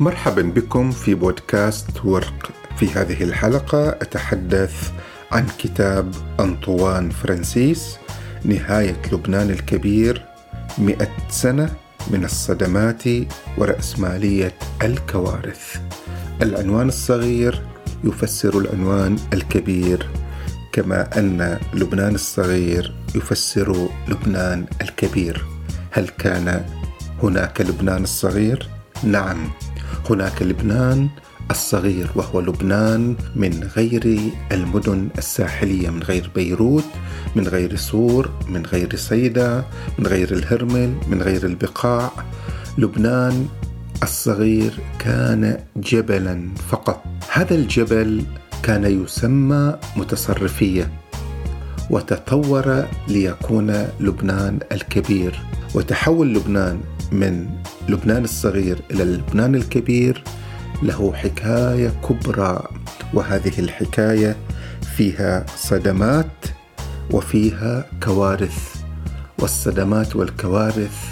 مرحبا بكم في بودكاست ورق. في هذه الحلقة أتحدث عن كتاب أنطوان فرانسيس نهاية لبنان الكبير مئة سنة من الصدمات ورأسمالية الكوارث. العنوان الصغير يفسر العنوان الكبير كما أن لبنان الصغير يفسر لبنان الكبير. هل كان هناك لبنان الصغير؟ نعم. هناك لبنان الصغير وهو لبنان من غير المدن الساحلية من غير بيروت من غير سور من غير صيدا من غير الهرمل من غير البقاع. لبنان الصغير كان جبلا فقط. هذا الجبل كان يسمى متصرفية وتطور ليكون لبنان الكبير. وتحول لبنان من لبنان الصغير إلى لبنان الكبير له حكاية كبرى وهذه الحكاية فيها صدمات وفيها كوارث والصدمات والكوارث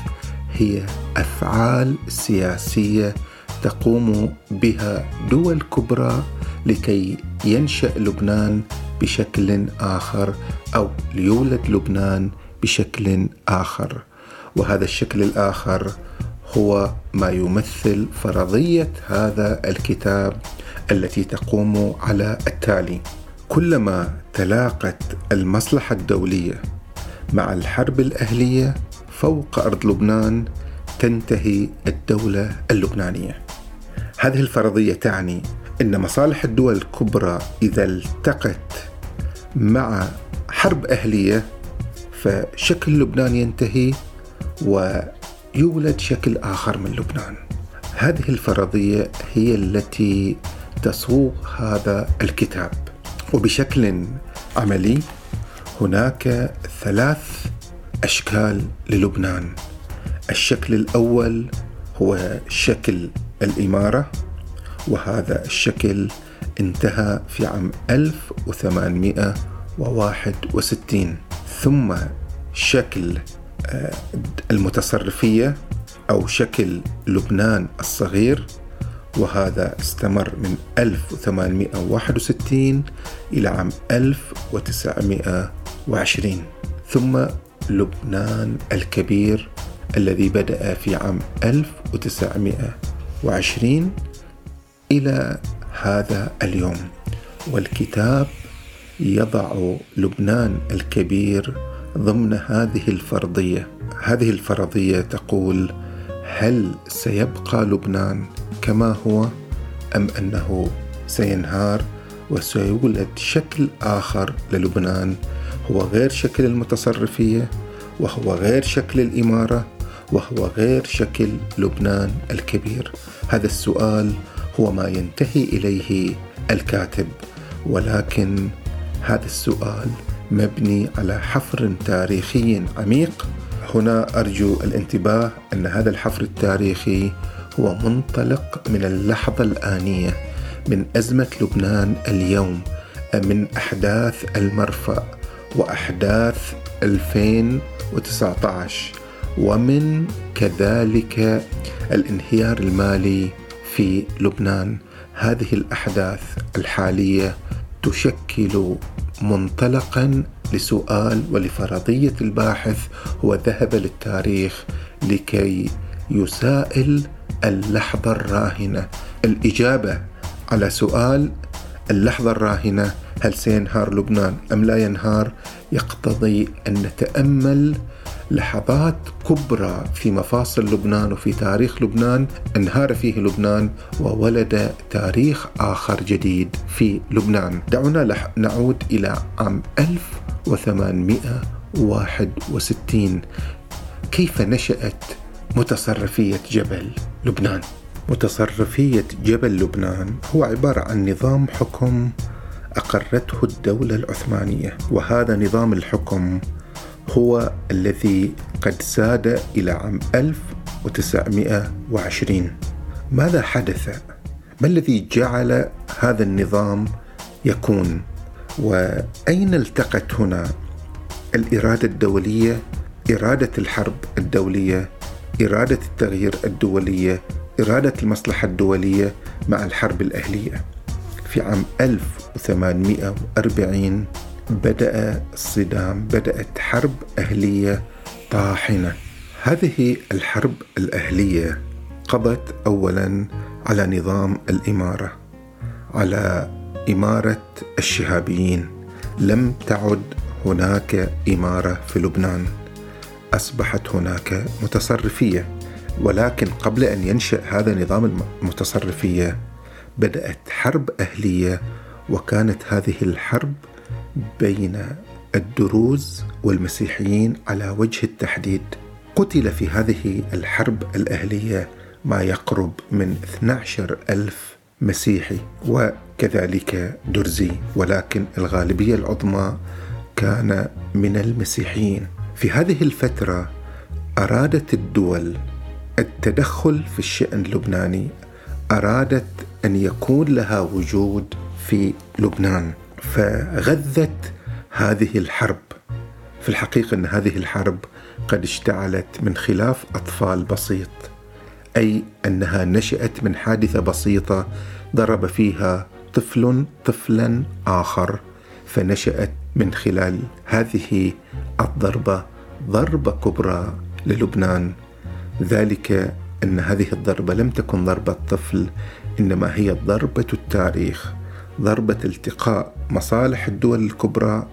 هي أفعال سياسية تقوم بها دول كبرى لكي ينشأ لبنان بشكل آخر أو ليولد لبنان بشكل آخر. وهذا الشكل الآخر هو ما يمثل فرضية هذا الكتاب التي تقوم على التالي. كلما تلاقت المصلحة الدولية مع الحرب الأهلية فوق أرض لبنان تنتهي الدولة اللبنانية. هذه الفرضية تعني إن مصالح الدول الكبرى إذا التقت مع حرب أهلية فشكل لبنان ينتهي و يولد شكل آخر من لبنان. هذه الفرضية هي التي تصوغ هذا الكتاب. وبشكل عملي هناك ثلاث أشكال للبنان. الشكل الأول هو شكل الإمارة وهذا الشكل انتهى في عام 1861 ثم شكل المتصرفية أو شكل لبنان الصغير وهذا استمر من 1861 إلى عام 1920 ثم لبنان الكبير الذي بدأ في عام 1920 إلى هذا اليوم. والكتاب يضع لبنان الكبير ضمن هذه الفرضية. هذه الفرضية تقول هل سيبقى لبنان كما هو أم أنه سينهار وسيولد شكل آخر للبنان؟ هو غير شكل المتصرفية وهو غير شكل الإمارة وهو غير شكل لبنان الكبير. هذا السؤال هو ما ينتهي إليه الكاتب ولكن هذا السؤال مبني على حفر تاريخي عميق. هنا أرجو الانتباه أن هذا الحفر التاريخي هو منطلق من اللحظة الآنية من أزمة لبنان اليوم من أحداث المرفأ وأحداث 2019 ومن كذلك الانهيار المالي في لبنان. هذه الأحداث الحالية تشكل منطلقا لسؤال ولفرضية الباحث هو ذهب للتاريخ لكي يسائل اللحظة الراهنة. الإجابة على سؤال اللحظة الراهنة هل سينهار لبنان أم لا ينهار؟ يقتضي أن نتأمل لحظات كبرى في مفاصل لبنان وفي تاريخ لبنان انهار فيه لبنان وولد تاريخ آخر جديد في لبنان. دعونا نعود إلى عام 1861 كيف نشأت متصرفية جبل لبنان؟ متصرفية جبل لبنان هو عبارة عن نظام حكم أقرته الدولة العثمانية وهذا نظام الحكم هو الذي قد ساد إلى عام 1920 ماذا حدث؟ ما الذي جعل هذا النظام يكون؟ وأين التقت هنا الإرادة الدولية إرادة الحرب الدولية إرادة التغيير الدولية إرادة المصلحة الدولية مع الحرب الأهلية في عام 1840 بدأ الصدام بدأت حرب أهلية طاحنة. هذه الحرب الأهلية قضت أولا على نظام الإمارة على إمارة الشهابيين. لم تعد هناك إمارة في لبنان. أصبحت هناك متصرفية. ولكن قبل أن ينشأ هذا نظام المتصرفية بدأت حرب أهلية. وكانت هذه الحرب بين الدروز والمسيحيين على وجه التحديد. قتل في هذه الحرب الأهلية ما يقرب من 12 ألف مسيحي وكذلك درزي. ولكن الغالبية العظمى كان من المسيحيين. في هذه الفترة أرادت الدول التدخل في الشأن اللبناني أرادت أن يكون لها وجود في لبنان. فغذت هذه الحرب. في الحقيقة أن هذه الحرب قد اشتعلت من خلاف أطفال بسيط أي أنها نشأت من حادثة بسيطة ضرب فيها طفل طفلا آخر فنشأت من خلال هذه الضربة ضربة كبرى للبنان. ذلك أن هذه الضربة لم تكن ضربة طفل إنما هي ضربة التاريخ. ضربة التقاء مصالح الدول الكبرى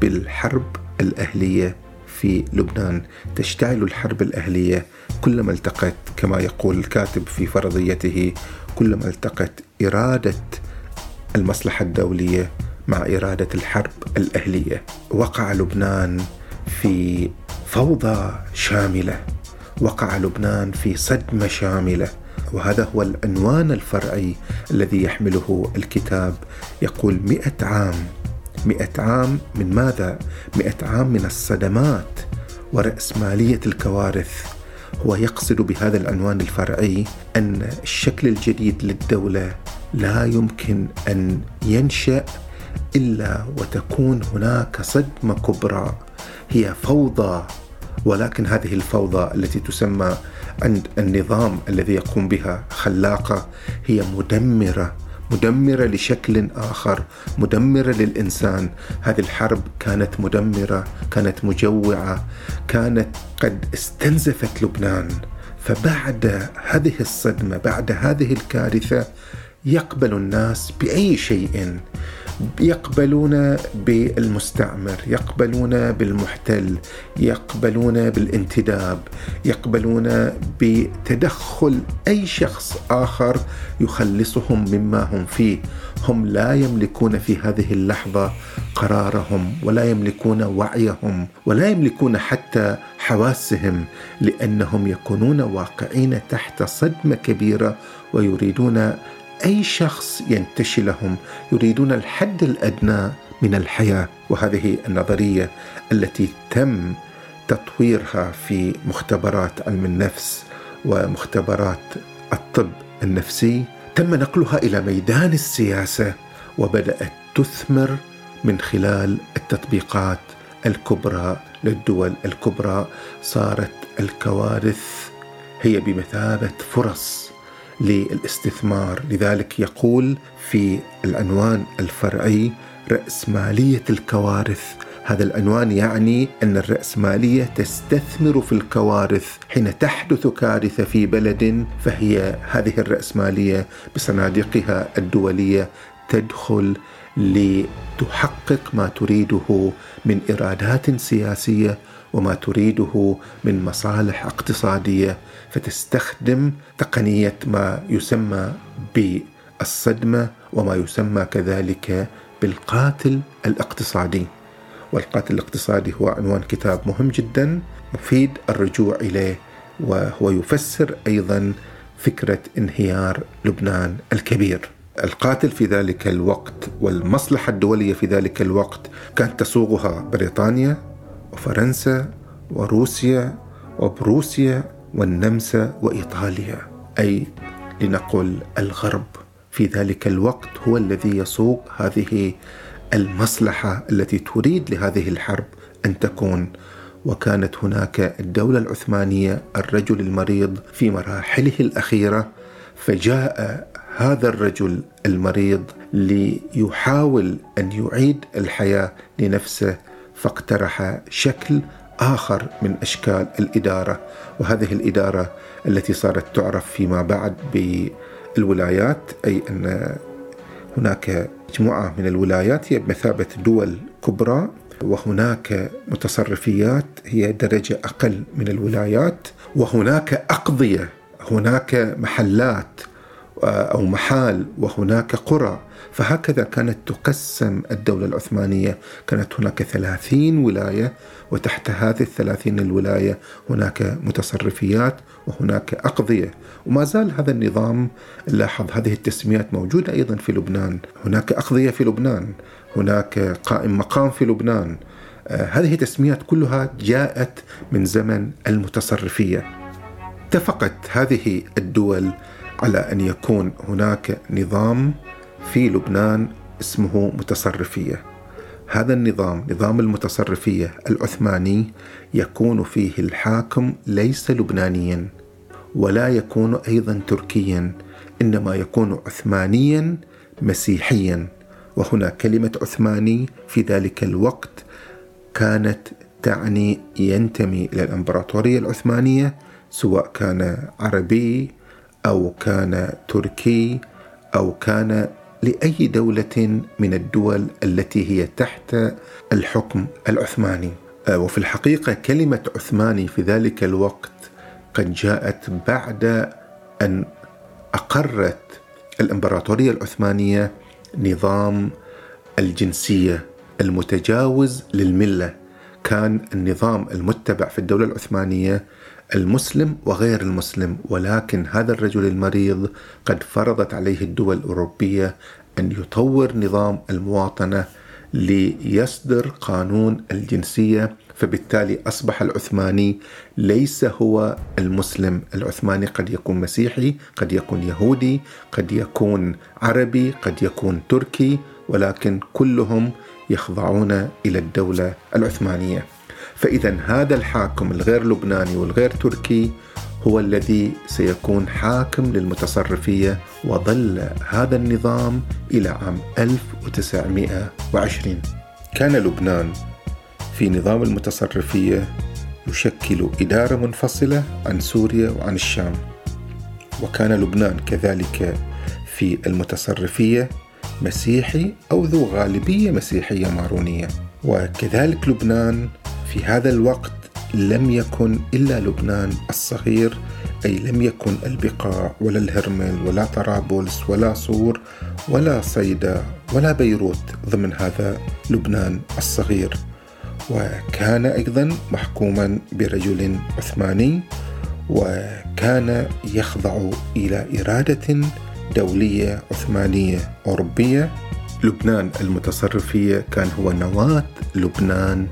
بالحرب الأهلية في لبنان. تشتعل الحرب الأهلية كلما التقت كما يقول الكاتب في فرضيته كلما التقت إرادة المصلحة الدولية مع إرادة الحرب الأهلية. وقع لبنان في فوضى شاملة. وقع لبنان في صدمة شاملة. وهذا هو العنوان الفرعي الذي يحمله الكتاب. يقول مئة عام. مئة عام من ماذا؟ مئة عام من الصدمات ورأسمالية الكوارث. هو يقصد بهذا العنوان الفرعي أن الشكل الجديد للدولة لا يمكن أن ينشأ إلا وتكون هناك صدمة كبرى. هي فوضى ولكن هذه الفوضى التي تسمى النظام الذي يقوم بها خلاقة هي مدمرة مدمرة لشكل آخر مدمرة للإنسان. هذه الحرب كانت مدمرة كانت مجوعة كانت قد استنزفت لبنان. فبعد هذه الصدمة بعد هذه الكارثة يقبل الناس بأي شيء. يقبلون بالمستعمر يقبلون بالمحتل يقبلون بالانتداب يقبلون بتدخل أي شخص آخر يخلصهم مما هم فيه. هم لا يملكون في هذه اللحظة قرارهم ولا يملكون وعيهم ولا يملكون حتى حواسهم لأنهم يكونون واقعين تحت صدمة كبيرة ويريدون أي شخص ينتشي لهم يريدون الحد الأدنى من الحياة وهذه النظرية التي تم تطويرها في مختبرات علم النفس ومختبرات الطب النفسي. تم نقلها إلى ميدان السياسة وبدأت تثمر من خلال التطبيقات الكبرى للدول الكبرى. صارت الكوارث هي بمثابة فرص للاستثمار. لذلك يقول في العنوان الفرعي رأسمالية الكوارث. هذا العنوان يعني أن الرأسمالية تستثمر في الكوارث حين تحدث كارثة في بلد فهي هذه الرأسمالية بصناديقها الدولية تدخل لتحقق ما تريده من إرادات سياسية وما تريده من مصالح اقتصادية فتستخدم تقنية ما يسمى بالصدمة وما يسمى كذلك بالقاتل الاقتصادي. والقاتل الاقتصادي هو عنوان كتاب مهم جدا مفيد الرجوع إليه وهو يفسر أيضا فكرة انهيار لبنان الكبير. القاتل في ذلك الوقت والمصلحة الدولية في ذلك الوقت كانت تسوقها بريطانيا وفرنسا وروسيا وبروسيا والنمسا وإيطاليا. أي لنقل الغرب. في ذلك الوقت هو الذي يسوق هذه المصلحة التي تريد لهذه الحرب أن تكون. وكانت هناك الدولة العثمانية الرجل المريض في مراحله الأخيرة فجاء هذا الرجل المريض ليحاول أن يعيد الحياة لنفسه. فاقترح شكل آخر من أشكال الإدارة وهذه الإدارة التي صارت تعرف فيما بعد بالولايات أي أن هناك مجموعة من الولايات هي بمثابة دول كبرى وهناك متصرفيات هي درجة أقل من الولايات وهناك أقضية هناك محلات أو محال وهناك قرى. فهكذا كانت تقسم الدولة العثمانية. كانت هناك ثلاثين ولاية وتحت هذه الثلاثين الولاية هناك متصرفيات وهناك أقضية. وما زال هذا النظام لاحظ هذه التسميات موجودة أيضا في لبنان. هناك أقضية في لبنان هناك قائم مقام في لبنان. آه هذه تسميات كلها جاءت من زمن المتصرفية. اتفقت هذه الدول على أن يكون هناك نظام في لبنان اسمه متصرفية. هذا النظام نظام المتصرفية العثماني يكون فيه الحاكم ليس لبنانيا ولا يكون أيضا تركيا إنما يكون عثمانيا مسيحيا. وهنا كلمة عثماني في ذلك الوقت كانت تعني ينتمي إلى الإمبراطورية العثمانية سواء كان عربي أو كان تركي أو كان لأي دولة من الدول التي هي تحت الحكم العثماني. آه، وفي الحقيقة كلمة عثماني في ذلك الوقت قد جاءت بعد أن أقرت الإمبراطورية العثمانية نظام الجنسية المتجاوز للملة. كان النظام المتبع في الدولة العثمانية المسلم وغير المسلم ولكن هذا الرجل المريض قد فرضت عليه الدول الأوروبية أن يطور نظام المواطنة ليصدر قانون الجنسية فبالتالي أصبح العثماني ليس هو المسلم، العثماني قد يكون مسيحي، قد يكون يهودي، قد يكون عربي، قد يكون تركي، ولكن كلهم يخضعون إلى الدولة العثمانية. فإذا هذا الحاكم الغير لبناني والغير تركي هو الذي سيكون حاكم للمتصرفية وظل هذا النظام إلى عام 1920 كان لبنان في نظام المتصرفية يشكل إدارة منفصلة عن سوريا وعن الشام. وكان لبنان كذلك في المتصرفية مسيحي أو ذو غالبية مسيحية مارونية. وكذلك لبنان في هذا الوقت لم يكن إلا لبنان الصغير أي لم يكن البقاع ولا الهرمل ولا طرابلس ولا صور ولا صيدا ولا بيروت ضمن هذا لبنان الصغير. وكان أيضا محكوما برجل عثماني وكان يخضع إلى إرادة دولية عثمانية أوروبية. لبنان المتصرفية كان هو نواة لبنان.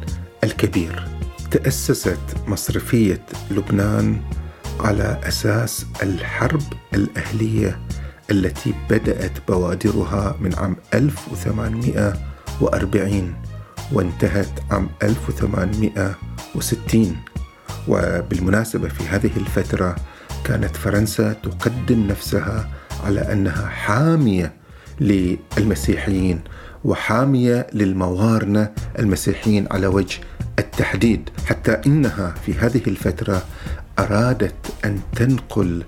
الكبير. تأسست مصرفية لبنان على أساس الحرب الأهلية التي بدأت بوادرها من عام 1840 وانتهت عام 1860 وبالمناسبة في هذه الفترة كانت فرنسا تقدم نفسها على أنها حامية للمسيحيين. وحامية للموارنه المسيحيين على وجه التحديد حتى إنها في هذه الفترة أرادت أن تنقل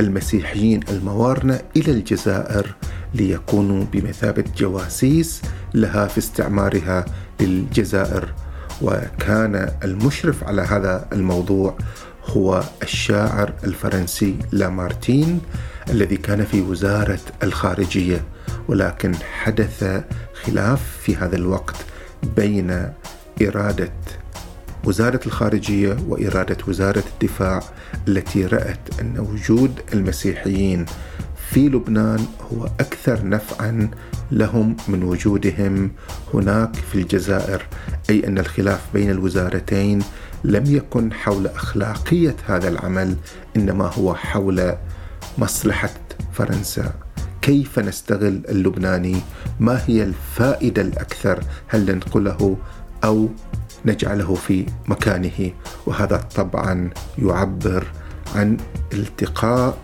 المسيحيين الموارنه إلى الجزائر ليكونوا بمثابة جواسيس لها في استعمارها للجزائر. وكان المشرف على هذا الموضوع هو الشاعر الفرنسي لامارتين الذي كان في وزارة الخارجية ولكن حدث خلاف في هذا الوقت بين إرادة وزارة الخارجية وإرادة وزارة الدفاع التي رأت أن وجود المسيحيين في لبنان هو أكثر نفعا لهم من وجودهم هناك في الجزائر أي أن الخلاف بين الوزارتين لم يكن حول أخلاقية هذا العمل إنما هو حول مصلحة فرنسا. كيف نستغل اللبناني؟ ما هي الفائدة الأكثر؟ هل ننقله أو نجعله في مكانه؟ وهذا طبعا يعبر عن التقاء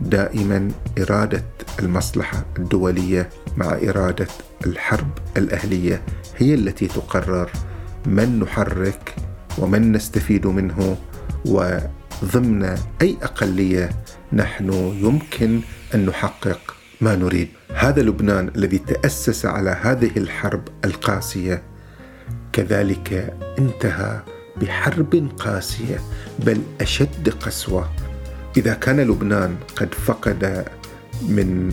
دائما إرادة المصلحة الدولية مع إرادة الحرب الأهلية. هي التي تقرر من نحرك ومن نستفيد منه وضمن أي أقلية نحن يمكن أن نحقق ما نريد. هذا لبنان الذي تأسس على هذه الحرب القاسية. كذلك انتهى بحرب قاسية بل أشد قسوة. إذا كان لبنان قد فقد من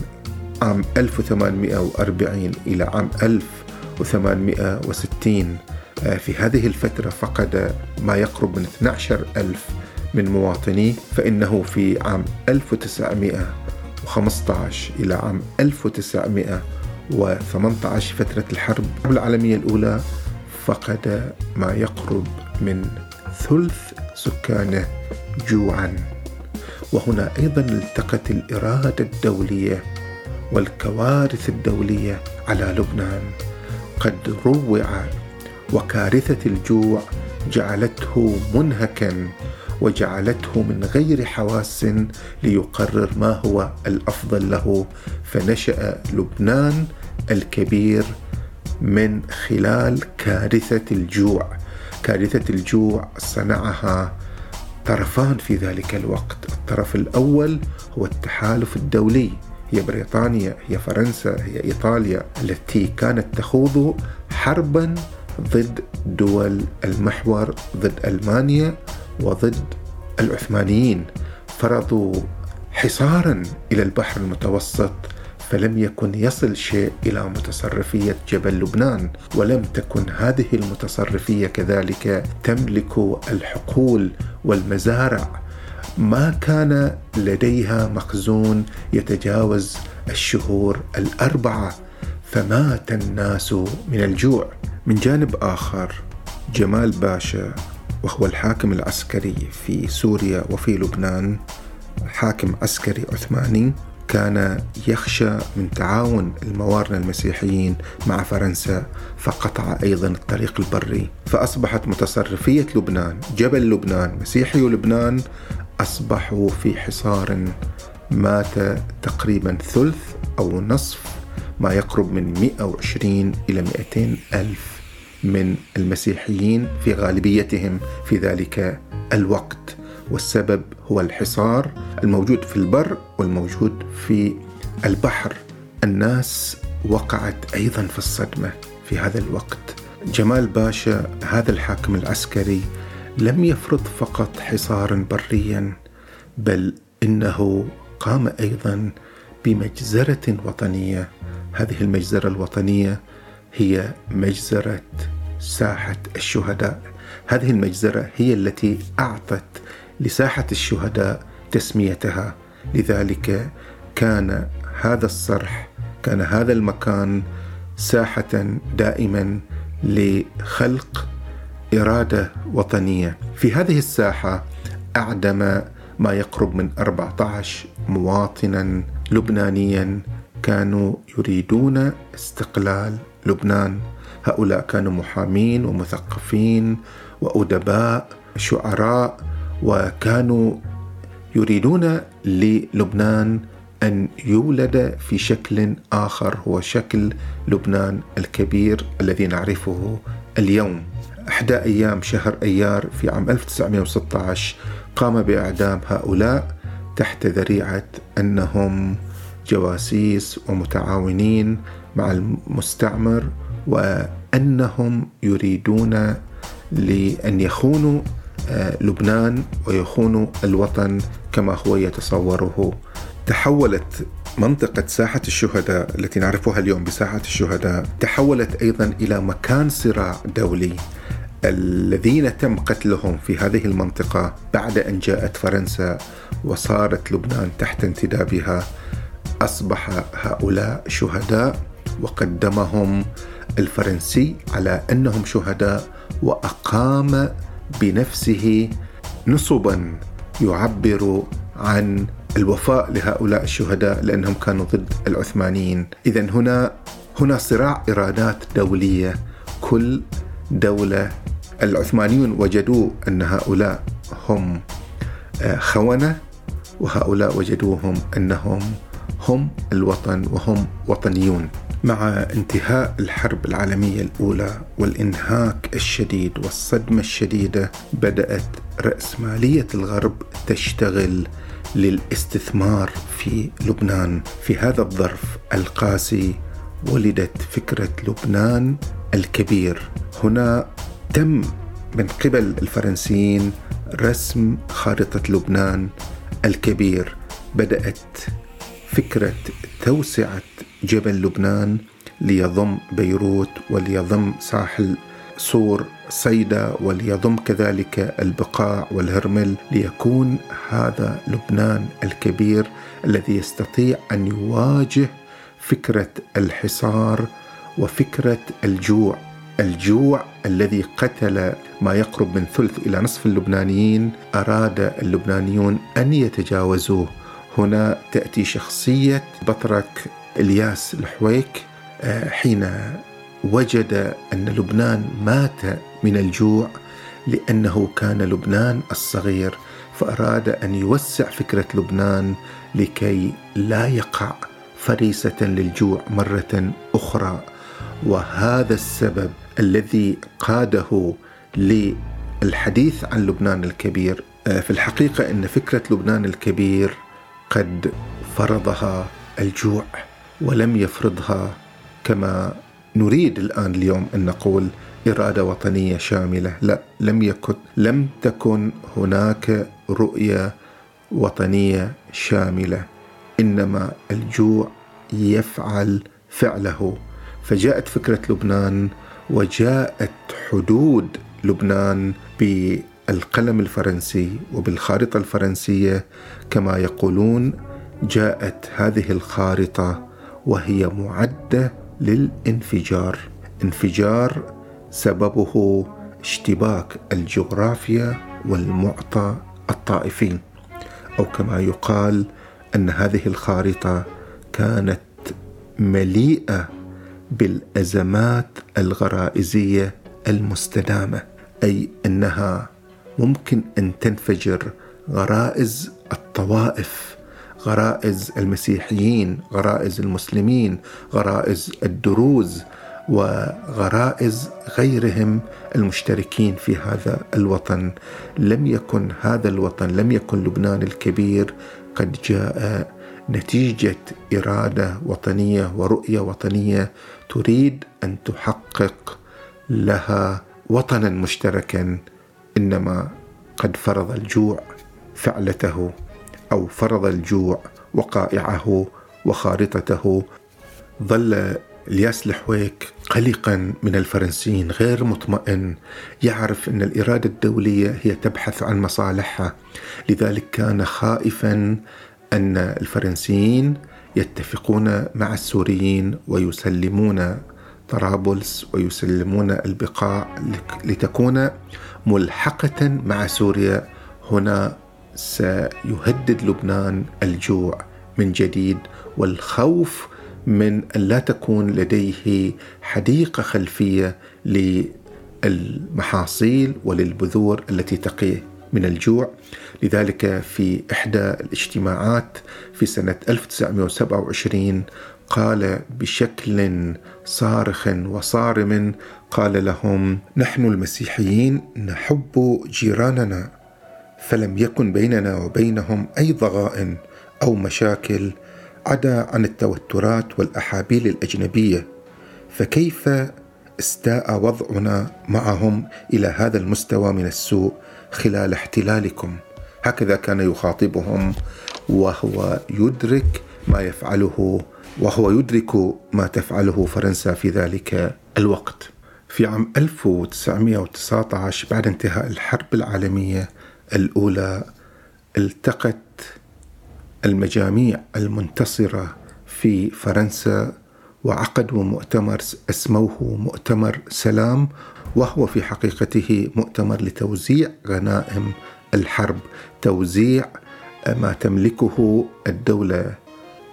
عام 1840 إلى عام 1860 آه، في هذه الفترة فقد ما يقرب من 12 ألف من مواطنيه فإنه في عام 1915 إلى عام 1918 فترة الحرب. العالمية الأولى فقد ما يقرب من ثلث سكانه جوعا. وهنا أيضا التقت الإرادة الدولية والكوارث الدولية على لبنان. قد روع وكارثة الجوع جعلته منهكا وجعلته من غير حواس ليقرر ما هو الأفضل له. فنشأ لبنان الكبير من خلال كارثة الجوع. كارثة الجوع صنعها طرفان في ذلك الوقت. الطرف الأول هو التحالف الدولي. هي بريطانيا هي فرنسا هي إيطاليا التي كانت تخوض حربا ضد دول المحور ضد ألمانيا وضد العثمانيين فرضوا حصارا إلى البحر المتوسط فلم يكن يصل شيء إلى متصرفية جبل لبنان ولم تكن هذه المتصرفية كذلك تملك الحقول والمزارع. ما كان لديها مخزون يتجاوز الشهور الأربعة فمات الناس من الجوع. من جانب آخر جمال باشا وهو الحاكم العسكري في سوريا وفي لبنان. حاكم عسكري عثماني كان يخشى من تعاون الموارنة المسيحيين مع فرنسا فقطع أيضا الطريق البري فأصبحت متصرفية لبنان جبل لبنان مسيحي لبنان أصبحوا في حصار مات تقريبا ثلث أو نصف ما يقرب من 120 إلى 200 ألف. من المسيحيين في غالبيتهم في ذلك الوقت. والسبب هو الحصار الموجود في البر والموجود في البحر. الناس وقعت أيضا في الصدمة في هذا الوقت. جمال باشا هذا الحاكم العسكري لم يفرض فقط حصارا بريا بل إنه قام أيضا بمجزرة وطنية. هذه المجزرة الوطنية هي مجزرة ساحة الشهداء. هذه المجزرة هي التي أعطت لساحة الشهداء تسميتها. لذلك كان هذا الصرح كان هذا المكان ساحة دائما لخلق إرادة وطنية. في هذه الساحة أعدم ما يقرب من 14 مواطنا لبنانيا كانوا يريدون استقلال لبنان هؤلاء كانوا محامين ومثقفين وأدباء شعراء وكانوا يريدون للبنان أن يولد في شكل آخر هو شكل لبنان الكبير الذي نعرفه اليوم. إحدى أيام شهر أيار في عام 1916 قام بإعدام هؤلاء تحت ذريعة أنهم جواسيس ومتعاونين مع المستعمر وأنهم يريدون لأن يخونوا آه، لبنان ويخون الوطن كما هو يتصوره. تحولت منطقة ساحة الشهداء التي نعرفها اليوم بساحة الشهداء تحولت أيضا إلى مكان صراع دولي. الذين تم قتلهم في هذه المنطقة بعد أن جاءت فرنسا وصارت لبنان تحت انتدابها أصبح هؤلاء شهداء. وقدمهم الفرنسي على أنهم شهداء وأقام بنفسه نصبا يعبر عن الوفاء لهؤلاء الشهداء لأنهم كانوا ضد العثمانيين، اذا هنا هنا صراع ارادات دولية. كل دولة العثمانيون وجدوا أن هؤلاء هم آه، خونة وهؤلاء وجدوهم أنهم هم الوطن وهم وطنيون. مع انتهاء الحرب العالمية الأولى والإنهاك الشديد والصدمة الشديدة بدأت راسماليه الغرب تشتغل للاستثمار في لبنان. في هذا الظرف القاسي ولدت فكرة لبنان الكبير. هنا تم من قبل الفرنسيين رسم خارطة لبنان الكبير. بدأت فكرة توسعة جبل لبنان ليضم بيروت وليضم ساحل سور صيدا وليضم كذلك البقاع والهرمل ليكون هذا لبنان الكبير الذي يستطيع أن يواجه فكرة الحصار وفكرة الجوع. الجوع الذي قتل ما يقرب من ثلث إلى نصف اللبنانيين أراد اللبنانيون أن يتجاوزوه. هنا تأتي شخصية بطرك إلياس الحويك آه، حين وجد أن لبنان مات من الجوع لأنه كان لبنان الصغير فأراد أن يوسع فكرة لبنان لكي لا يقع فريسة للجوع مرة أخرى. وهذا السبب الذي قاده للحديث عن لبنان الكبير آه، في الحقيقة إن فكرة لبنان الكبير قد فرضها الجوع ولم يفرضها كما نريد الآن اليوم أن نقول إرادة وطنية شاملة، لا لم يكن لم تكن هناك رؤية وطنية شاملة، إنما الجوع يفعل فعله، فجاءت فكرة لبنان وجاءت حدود لبنان بالقلم الفرنسي وبالخارطة الفرنسية كما يقولون جاءت هذه الخارطة وهي معدة للانفجار. انفجار سببه اشتباك الجغرافيا والمعطى الطائفي أو كما يقال أن هذه الخارطة كانت مليئة بالأزمات الغرائزية المستدامة أي أنها ممكن أن تنفجر غرائز الطوائف غرائز المسيحيين غرائز المسلمين غرائز الدروز وغرائز غيرهم المشتركين في هذا الوطن. لم يكن هذا الوطن لم يكن لبنان الكبير قد جاء نتيجة إرادة وطنية ورؤية وطنية تريد أن تحقق لها وطنا مشتركا. إنما قد فرض الجوع فعلته أو فرض الجوع وقائعه وخارطته. ظل الياس الحويك قلقا من الفرنسيين غير مطمئن يعرف إن الإرادة الدولية هي تبحث عن مصالحها. لذلك كان خائفا أن الفرنسيين يتفقون مع السوريين ويسلمون طرابلس ويسلمون البقاع لتكون ملحقة مع سوريا. هنا سيهدد لبنان الجوع من جديد والخوف من أن لا تكون لديه حديقة خلفية للمحاصيل وللبذور التي تقيه من الجوع. لذلك في إحدى الاجتماعات في سنة 1927 قال بشكل صارخ وصارم قال لهم نحن المسيحيين نحب جيراننا فلم يكن بيننا وبينهم أي ضغائن أو مشاكل عدا عن التوترات والأحابيل الأجنبية فكيف استاء وضعنا معهم إلى هذا المستوى من السوء خلال احتلالكم؟ هكذا كان يخاطبهم وهو يدرك ما يفعله وهو يدرك ما تفعله فرنسا في ذلك الوقت. في عام 1919 بعد انتهاء الحرب العالمية الأولى التقت المجاميع المنتصرة في فرنسا وعقدوا مؤتمر اسموه مؤتمر سلام وهو في حقيقته مؤتمر لتوزيع غنائم الحرب توزيع ما تملكه الدولة.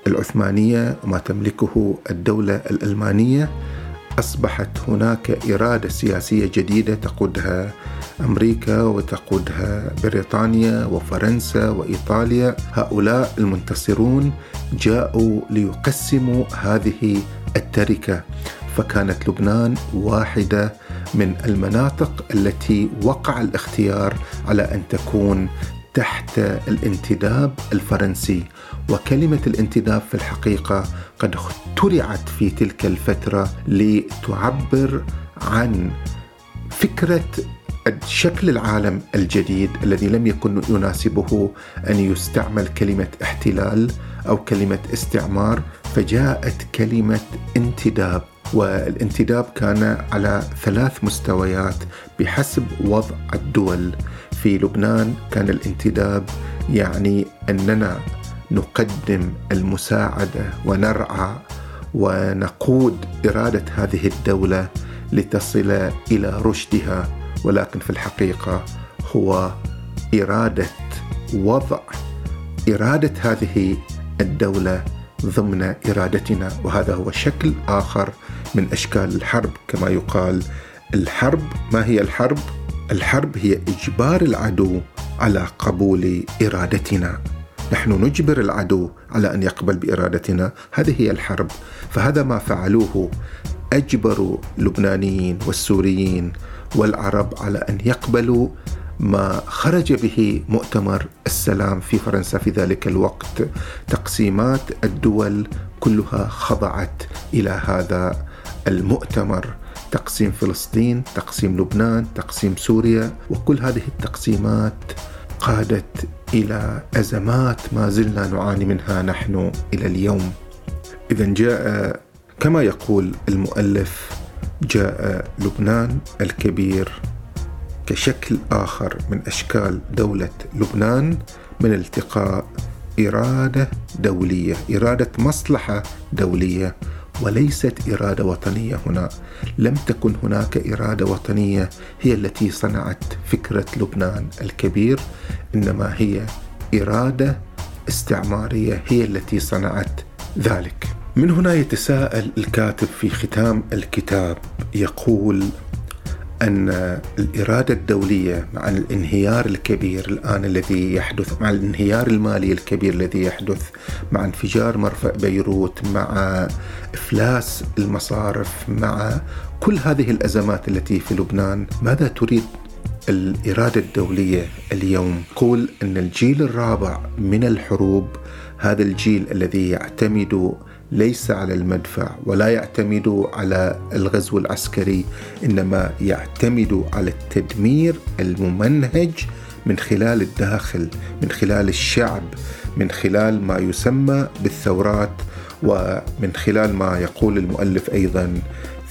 العثمانية وما تملكه الدولة الألمانية أصبحت هناك إرادة سياسية جديدة تقودها أمريكا وتقودها بريطانيا وفرنسا وإيطاليا. هؤلاء المنتصرون جاءوا ليقسموا هذه التركة فكانت لبنان واحدة من المناطق التي وقع الاختيار على أن تكون تحت الانتداب الفرنسي. وكلمة الانتداب في الحقيقة قد اخترعت في تلك الفترة لتعبر عن فكرة شكل العالم الجديد الذي لم يكن يناسبه أن يستعمل كلمة احتلال أو كلمة استعمار فجاءت كلمة انتداب. والانتداب كان على ثلاث مستويات بحسب وضع الدول. في لبنان كان الانتداب يعني أننا نقدم المساعدة ونرعى ونقود إرادة هذه الدولة لتصل إلى رشدها ولكن في الحقيقة هو إرادة وضع إرادة هذه الدولة ضمن إرادتنا وهذا هو شكل آخر من أشكال الحرب كما يقال الحرب ما هي الحرب؟ الحرب هي إجبار العدو على قبول إرادتنا نحن نجبر العدو على أن يقبل بإرادتنا هذه هي الحرب. فهذا ما فعلوه اجبروا اللبنانيين والسوريين والعرب على أن يقبلوا ما خرج به مؤتمر السلام في فرنسا في ذلك الوقت. تقسيمات الدول كلها خضعت إلى هذا المؤتمر. تقسيم فلسطين تقسيم لبنان تقسيم سوريا وكل هذه التقسيمات قادت إلى أزمات ما زلنا نعاني منها نحن إلى اليوم. اذا جاء كما يقول المؤلف جاء لبنان الكبير كشكل آخر من أشكال دولة لبنان من التقاء إرادة دولية إرادة مصلحة دولية. وليست إرادة وطنية هنا. لم تكن هناك إرادة وطنية هي التي صنعت فكرة لبنان الكبير إنما هي إرادة استعمارية هي التي صنعت ذلك. من هنا يتساءل الكاتب في ختام الكتاب يقول أن الإرادة الدولية مع الانهيار الكبير الآن الذي يحدث مع الانهيار المالي الكبير الذي يحدث مع انفجار مرفأ بيروت مع إفلاس المصارف مع كل هذه الأزمات التي في لبنان ماذا تريد الإرادة الدولية اليوم؟ قول أن الجيل الرابع من الحروب هذا الجيل الذي يعتمد ليس على المدفع ولا يعتمد على الغزو العسكري إنما يعتمد على التدمير الممنهج من خلال الداخل من خلال الشعب من خلال ما يسمى بالثورات ومن خلال ما يقول المؤلف أيضا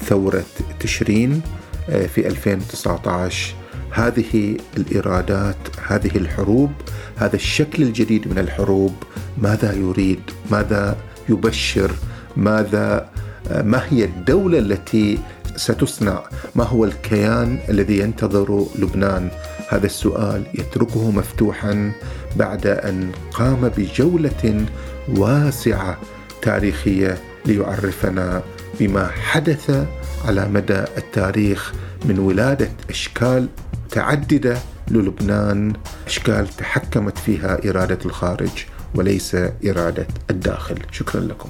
ثورة تشرين آه، في 2019 هذه الإرادات هذه الحروب هذا الشكل الجديد من الحروب ماذا يريد؟ ماذا يبشر ماذا ما هي الدولة التي ستصنع؟ ما هو الكيان الذي ينتظر لبنان؟ هذا السؤال يتركه مفتوحا بعد أن قام بجولة واسعة تاريخية ليعرفنا بما حدث على مدى التاريخ من ولادة أشكال متعدده للبنان أشكال تحكمت فيها إرادة الخارج. وليس إرادة الداخل. شكرا لكم.